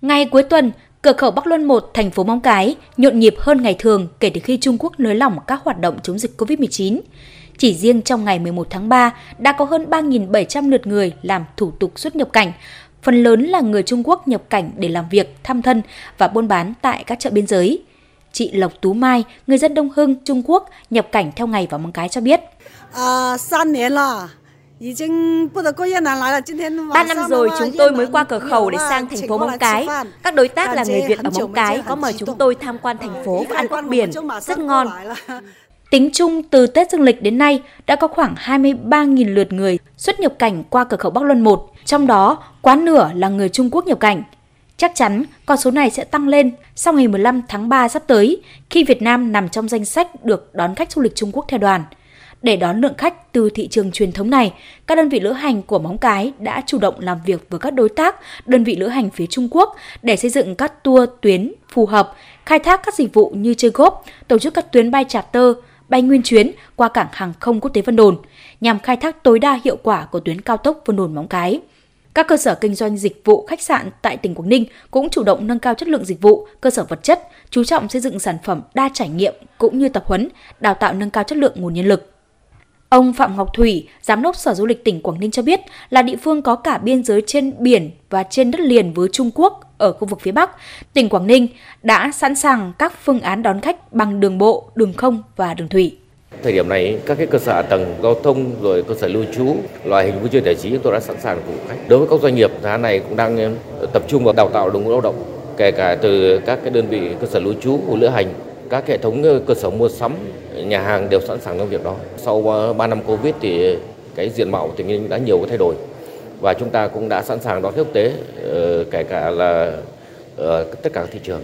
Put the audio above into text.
Ngày cuối tuần, cửa khẩu Bắc Luân 1, thành phố Móng Cái nhộn nhịp hơn ngày thường kể từ khi Trung Quốc nới lỏng các hoạt động chống dịch COVID-19. Chỉ riêng trong ngày 11 tháng 3 đã có hơn 3.700 lượt người làm thủ tục xuất nhập cảnh, phần lớn là người Trung Quốc nhập cảnh để làm việc, thăm thân và buôn bán tại các chợ biên giới. Chị Lộc Tú Mai, người dân Đông Hưng, Trung Quốc, nhập cảnh theo ngày vào Móng Cái cho biết. À, 3 năm rồi chúng tôi mới qua cửa khẩu để sang thành phố Móng Cái. Các đối tác là người Việt ở Móng Cái có mời chúng tôi tham quan thành phố và ăn ốc biển, rất ngon. Tính chung từ Tết Dương lịch đến nay đã có khoảng 23.000 lượt người xuất nhập cảnh qua cửa khẩu Bắc Luân 1, trong đó quá nửa là người Trung Quốc nhập cảnh. Chắc chắn con số này sẽ tăng lên sau ngày 15 tháng 3 sắp tới khi Việt Nam nằm trong danh sách được đón khách du lịch Trung Quốc theo đoàn. Để đón lượng khách từ thị trường truyền thống này, các đơn vị lữ hành của Móng Cái đã chủ động làm việc với các đối tác, đơn vị lữ hành phía Trung Quốc để xây dựng các tour tuyến phù hợp, khai thác các dịch vụ như chơi góp, tổ chức các tuyến bay charter, bay nguyên chuyến qua cảng hàng không quốc tế Vân Đồn nhằm khai thác tối đa hiệu quả của tuyến cao tốc Vân Đồn Móng Cái. Các cơ sở kinh doanh dịch vụ khách sạn tại tỉnh Quảng Ninh cũng chủ động nâng cao chất lượng dịch vụ, cơ sở vật chất, chú trọng xây dựng sản phẩm đa trải nghiệm cũng như tập huấn, đào tạo nâng cao chất lượng nguồn nhân lực. Ông Phạm Ngọc Thủy, Giám đốc Sở Du lịch tỉnh Quảng Ninh cho biết là địa phương có cả biên giới trên biển và trên đất liền với Trung Quốc ở khu vực phía Bắc. Tỉnh Quảng Ninh đã sẵn sàng các phương án đón khách bằng đường bộ, đường không và đường thủy. Thời điểm này, các cái cơ sở hạ tầng giao thông rồi cơ sở lưu trú, loại hình vui chơi giải trí chúng tôi đã sẵn sàng phục vụ khách. Đối với các doanh nghiệp, giá này cũng đang ờ, tập trung vào đào tạo đội ngũ lao động, kể cả từ các cái đơn vị cơ sở lưu trú, của lữ hành, các hệ thống ờ, cơ sở mua sắm, nhà hàng đều sẵn sàng trong việc đó. Sau ờ, 3 năm Covid thì cái diện mạo thì đã nhiều cái thay đổi và chúng ta cũng đã sẵn sàng đón khách quốc tế ờ, kể cả là ở tất cả các thị trường